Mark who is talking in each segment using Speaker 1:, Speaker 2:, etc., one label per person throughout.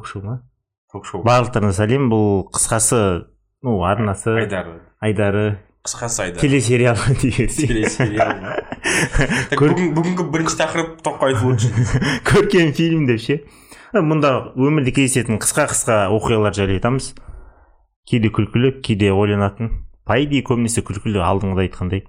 Speaker 1: ток шоу ма
Speaker 2: ток шоу
Speaker 1: барлықтарыңа сәлем. Бұл қысқасы ну арнасы.
Speaker 2: Айдары.
Speaker 1: Айдары.
Speaker 2: Қысқасы айдар
Speaker 1: телесериал
Speaker 2: телесериал. Бүгінгі бірінші тақырып тоққа айтып өтші
Speaker 1: көркем фильм деп ше? Мұнда өмірде кездесетін қысқа қысқа оқиғалар жайлы айтамыз. Кейде күлкілі кейде ойланатын. По идее көбінесе күлкілі алдыңғыда айтқандай.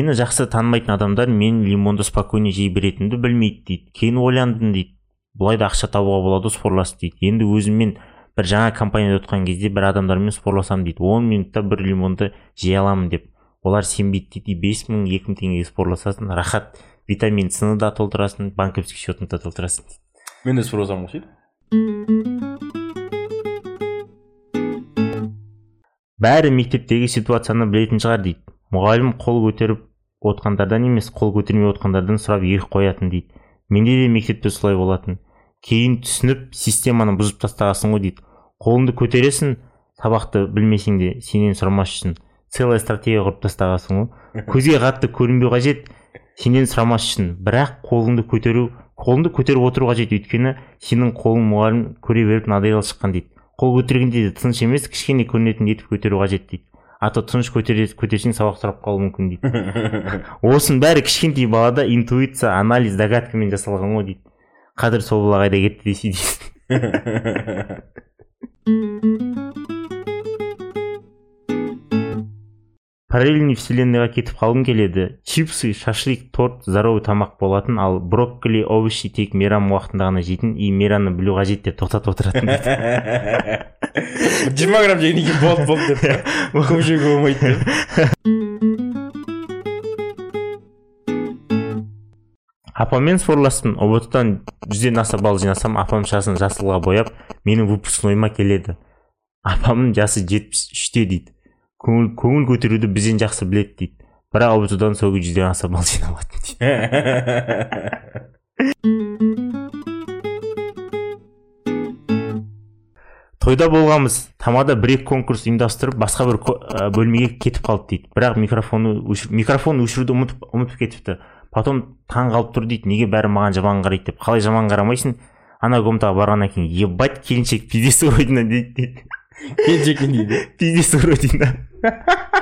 Speaker 1: Мені жақсы танымайтын адамдар мен лимонды спокойно жей беретінімді білмейді дейді. Кейін ойландым дейді. Бұлай да ақша табуға болады спорласып дейді. Енді өзіммен бір жаңа компанияда отқан кезде бір адамдармен спорласам дейді. Он минутта бір лимонды жей аламын деп. Олар сенбейді дейді. Бес мың екі мың теңгеге спорласасың рахат. Витамин сыны да толтырасың банковский счетыңды да толтырасың дейді.
Speaker 2: Мен де ұқсайды
Speaker 1: бәрі мектептегі ситуацияны білетін шығар дейді. Мұғалім қол көтеріп отқандардан емес қол көтермей отқандардан сұрап екі қоятын дейді. Менде де мектепте солай болатын. Кейін түсініп системаны бұзып тастағансың ғой дейді. Қолыңды көтересің сабақты білмесең де сенен сұрамас үшін целая стратегия құрып тастағансың ғой. Көзге қатты көрінбеу қажет сенен сұрамас үшін бірақ қолыңды көтеру қолыңды көтеріп отыру қажет. Өйткені сенің қолың мұғалім көре беріп мынадайға шыққан дейді. Қол көтергенде де тыныш емес кішкене көрінетін етіп көтеру қажет дейді. А то тыныш көтерсең сабақ сұрап қалуы мүмкін дейді. Осының бәрі кішкентай балада интуиция анализ догадкамен жасалған ғой дейді. Қазір сол бала қайда кетті десе дейсің параллельный вселенныйға кетіп қалғым келеді. Чипсы шашлик торт здоровый тамақ болатын ал брокколи овощи тек мейрам уақытында ғана жейтін и мейрамны білу қажет деп тоқтатып отыратын
Speaker 2: жиырма грамм жегеннен кейін болды болды деп көп жеуге болмайды деп.
Speaker 1: Апаммен спорластым ұбт дан жүзден аса балл жинасам апам шашын жасылға бояп менің выпускнойыма келеді. Апамның жасы жетпіс үште дейді. Көңіл, көңіл көтеруді бізден жақсы біледі дейді. Бірақ ұбт сол күні жүзден аса балл жинап алатын дейді. Тойда болғанбыз. Тамада бір екі конкурс ұйымдастырып басқа бір бөлмеге кетіп қалды дейді. Бірақ микрофоны өшір, микрофон өшіруді ұмытып, ұмытып кетіпті. Потом таң қалып тұр дейді. Неге бәрі маған жаман қарайды деп. Қалай жаман қарамайсың? Ана комнатаға барғаннан кейін ебать келіншек пиздец дейді дейді.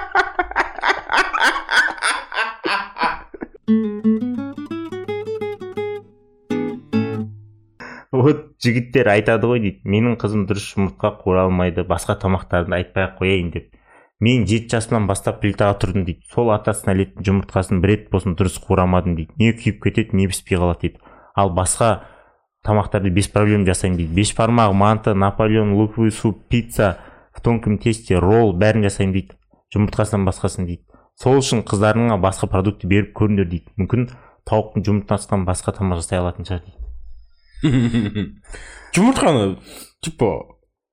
Speaker 1: вот жігіттер айтады ғой дейді. Менің қызым дұрыс жұмыртқа қуыра алмайды басқа тамақтарды айтпай ақ қояйын деп. Мен жеті жасымнан бастап плитаға тұрдым дейді. Сол атасына ілетін жұмыртқасын бір рет болсын дұрыс қуырамадым дейді. Не күйіп кетеді не піспей қалады дейді. Ал басқа тамақтарды без проблем жасаймын дейді. Бешбармақ манты наполеон луковый суп пицца в тонком тесте ролл бәрін жасаймын дейді. Жұмыртқасынан басқасын дейді. Сол үшін қыздарыңа басқа продукт беріп көріңдер дейді. Мүмкін тауықтың жұмыртқасынан басқа тамақ жасай алатын шығар дейді.
Speaker 2: Жұмыртқаны типа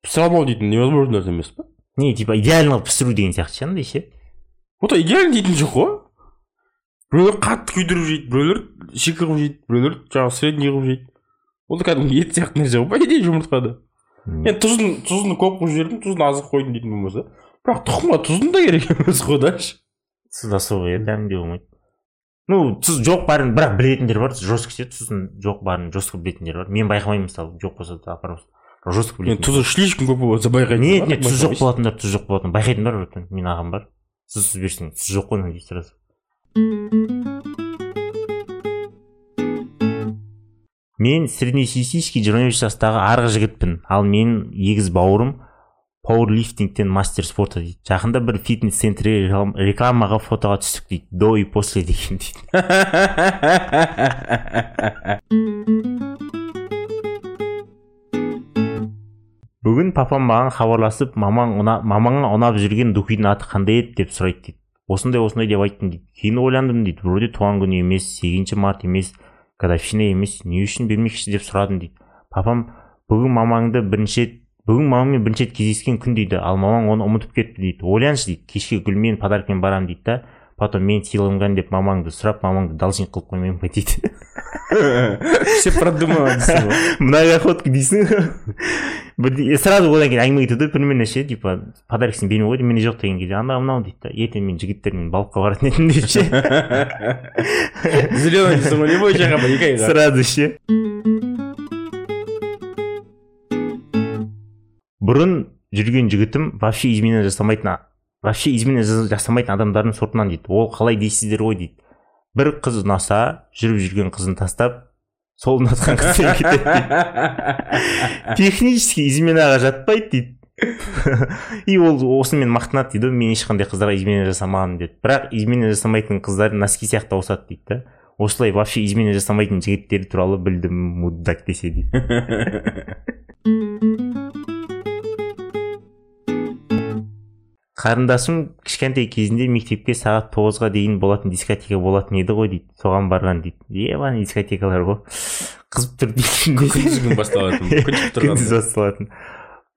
Speaker 2: пісіре алмау дейтін невозможно нәрсе емес па
Speaker 1: не типа идеально қылып пісіру деген сияқты ше андай ше.
Speaker 2: Вот идеально дейтін жоқ қой. Біреулер қатты күйдіріп жейді біреулер шикі қылып жейді біреулер жаңағы средний қылып жейді. Ол да кәдімгі ет сияқты нәрсе ғой по идее жұмыртқада енді тұзын тұзын көп қойып жібердім тұзын аз қойдым дейтін болмаса. Бірақ тұқымға тұздың да керек емес қой дальше
Speaker 1: тұздасу ғой иә дәмдеу болмайды. Ну тұз жоқ барын бірақ білетіндер бар жестко ше тұзын жоқ барын жестко білетіндер бар. Мен байқамаймын мысалы жоқ болса да апарып жестко білетін
Speaker 2: тұзы слишком көп болса байқайтын
Speaker 1: нет нет тұз жоқ болатындар тұз жоқ болатын байқайтын бар братан менің ағам бар. Тұзсыз берсең тұз жоқ қой дейді сразу мен среднестатистический жиырма бес жастағы арғы жігітпін. Ал менің егіз бауырым пауэрлифтингтен мастер спорта дейді. Жақында бір фитнес центрге реклам- рекламаға фотоға түстік дейді. До и после деген дейді. Бүгін папам маған хабарласып мамаң ұна, мамаңа ұнап жүрген духидің аты қандай еді? деп сұрайды дейді. Осындай осындай деп айттым дейді. Кейін ойландым дейді. Вроде туған күні емес сегізінші март емес годовщина емес не үшін бермекші деп сұрадым дейді. Папам бүгін мамаңды бірінші рет бүгін мамаммен бірінші рет кездескен күн дейді. Ал мамаң оны ұмытып кетті дейді. Ойлаңызшы дейді. Кешке гүлмен подаркамен барамын дейді да. Потом мен сыйланған деп мамаңды сұрап мамаңды должник қылып қоймаймын ба дейді.
Speaker 2: Все продумал дейсің ғой
Speaker 1: многоходка дейсің сразу одан кейін әңгіме кетеді ғой примерно ше типа подаркасын бермей қойды менде жоқ деген кезде анау мынау дейді да ертең мен жігіттермен балыққа баратын едім деп ше
Speaker 2: зеленый дейсің ғой екі айға
Speaker 1: сразу ше бұрын жүрген жігітім вообще измена жасамайтын вообще измена жас- жасамайтын адамдардың сортынан дейді. Ол қалай дейсіздер ғой дейді. Бір қыз ұнаса жүріп жүрген қызын тастап сол ұнатқан қызбен кетеді дейді технически изменаға жатпайды дейді. И ол осымен мақтанады дейді ғой мен ешқандай қыздарға измена жасамағанмын деп. Бірақ измена жасамайтын қыздар носки сияқты ауысады дейді да. Осылай вообще измена жасамайтын жігіттер туралы білдім мудак десе дейді. қарындасым кішкентай кезінде мектепке сағат тоғызға дейін болатын дискотека болатын еді ғой дейді. Соған барған дейді. Ебаный дискотекалар ғой. Қызып тұр дейді.
Speaker 2: Күндіз күн басталатын
Speaker 1: күндіз басталатын.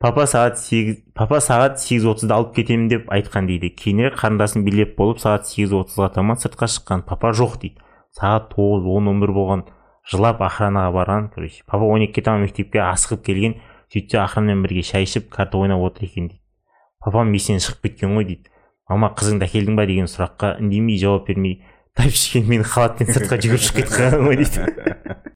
Speaker 1: Папа сағат сегіз папа сағат сегіз отызда алып кетемін деп айтқан дейді. Кейінірек қарындасым билеп болып сағат сегіз отызға таман сыртқа шыққан. Папа жоқ дейді. Сағат тоғыз он он бір болған. Жылап охранаға барған. Короче папа он екіге таман мектепке асығып келген. Сөйтсе охранамен бірге шай ішіп карта ойнап отыр екен дейді. Папам есінен шығып кеткен ғой дейді. Мама қызыңды әкелдің ба деген сұраққа үндемей жауап бермей тайып ішкен мені халатпен сыртқа жүгіріп шығып кетіп қалған ғой дейді.